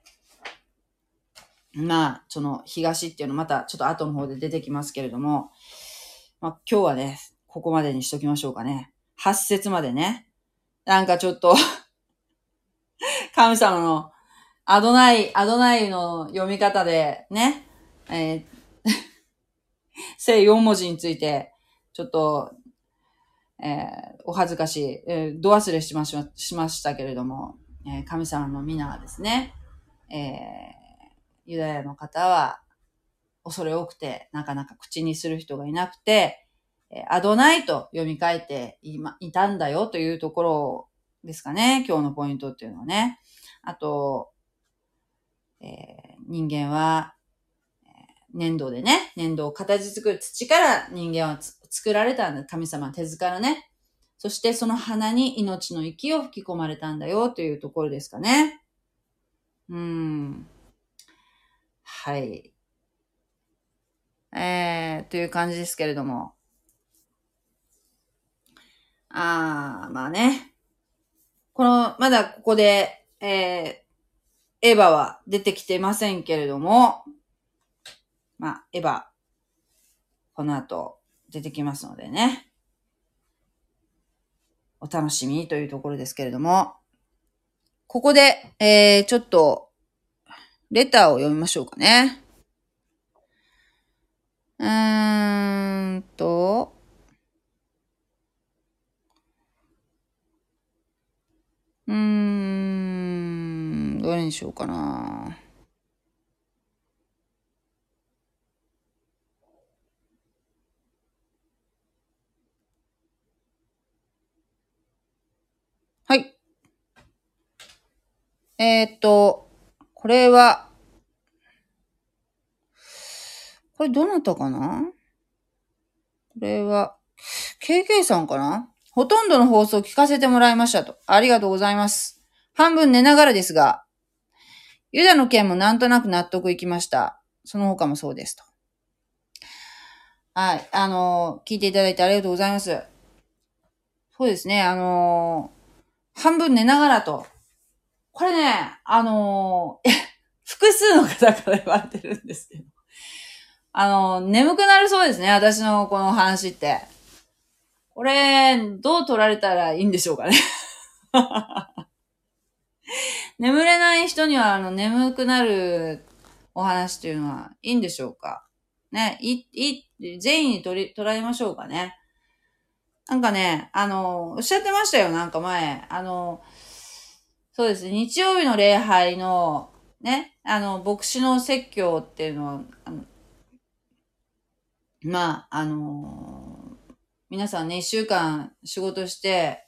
まあ、その東っていうのまたちょっと後の方で出てきますけれども、まあ今日はね、ここまでにしときましょうかね。8節までね。なんかちょっと 神様のアドナイ、アドナイの読み方でね、えー、聖4文字について、ちょっと、えー、お恥ずかしい、えー、ど忘れしまししましたけれども、えー、神様の皆はですね、えー、ユダヤの方は恐れ多くて、なかなか口にする人がいなくて、アドナイと読み替えてい,、ま、いたんだよというところですかね、今日のポイントっていうのはね。あと、えー、人間は、粘土でね、粘土を形作る土から人間は作られたんだ。神様手塚らね。そしてその花に命の息を吹き込まれたんだよというところですかね。うん。はい。えー、という感じですけれども。あー、まあね。この、まだここで、えー、エヴァは出てきてませんけれども、まあ、エヴァ、この後出てきますのでね。お楽しみというところですけれども、ここで、えー、ちょっと、レターを読みましょうかね。うーんと、うーん、どれにしようかな。はい。えーっと、これは、これどなたかな？これは、KK さんかな？ほとんどの放送を聞かせてもらいましたと。ありがとうございます。半分寝ながらですが、ユダの件もなんとなく納得いきました。その他もそうですと。はい。あの聞いていただいてありがとうございます。そうですね。あの半分寝ながらと。これね、あのー 複数の方から言われてるんですけど。あの眠くなるそうですね。私のこの話って。これ、どう取られたらいいんでしょうかね。眠れない人には、あの、眠くなるお話というのはいいんでしょうかね、いい、善意に取り、捉えましょうかね。なんかね、あの、おっしゃってましたよ、なんか前。あの、そうですね、日曜日の礼拝の、ね、あの、牧師の説教っていうのは、あのまあ、あの皆さんね、一週間仕事して、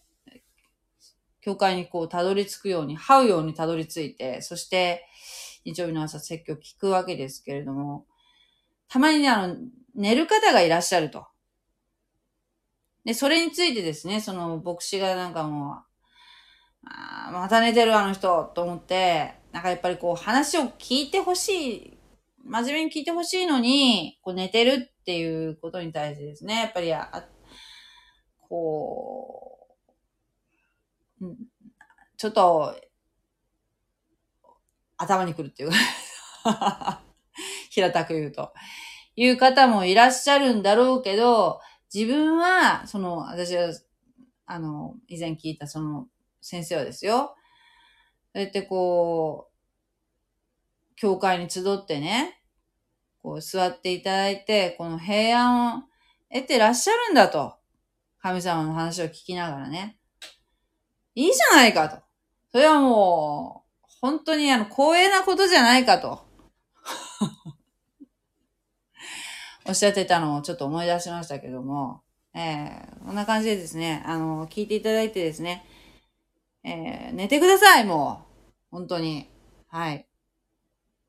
教会にこう、たどり着くように、這うようにたどり着いて、そして、日曜日の朝説教聞くわけですけれども、たまにね、あの、寝る方がいらっしゃると。で、それについてですね、その牧師がなんかもう、あまた寝てるあの人と思って、なんかやっぱりこう話を聞いてほしい、真面目に聞いてほしいのに、こう寝てるっていうことに対してですね、やっぱりあ、こう、ちょっと、頭にくるっていう、平たく言うと、いう方もいらっしゃるんだろうけど、自分は、その、私は、あの、以前聞いたその先生はですよ、そうやってこう、教会に集ってね、こう座っていただいて、この平安を得てらっしゃるんだと。神様の話を聞きながらね。いいじゃないかと。それはもう、本当にあの、光栄なことじゃないかと。おっしゃってたのをちょっと思い出しましたけども、ええこんな感じでですね、あの、聞いていただいてですね、えー寝てください、もう。本当に。はい。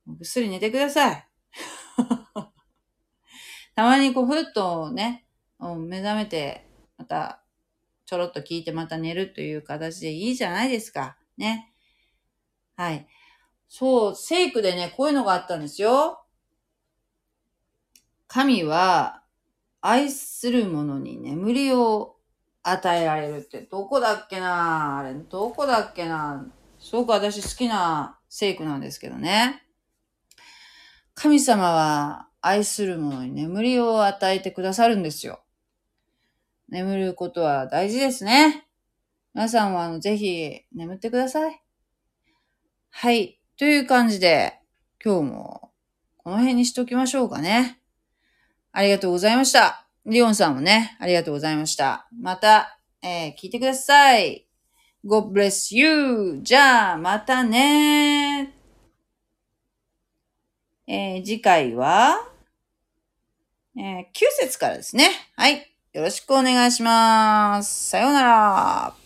ぐっすり寝てください。たまにこう、ふっとね、目覚めて、た、ちょろっと聞いてまた寝るという形でいいじゃないですか。ね。はい。そう、聖句でね、こういうのがあったんですよ。神は、愛する者に眠りを与えられるって、どこだっけなあれ、どこだっけなすごく私好きな聖句なんですけどね。神様は愛する者に眠りを与えてくださるんですよ。眠ることは大事ですね。皆さんはあのぜひ眠ってください。はい。という感じで、今日もこの辺にしときましょうかね。ありがとうございました。リオンさんもね、ありがとうございました。また、えー聞いてください。God bless you! じゃあ、またねえー次回は、えー9節からですね。はい。よろしくお願いします。さようなら。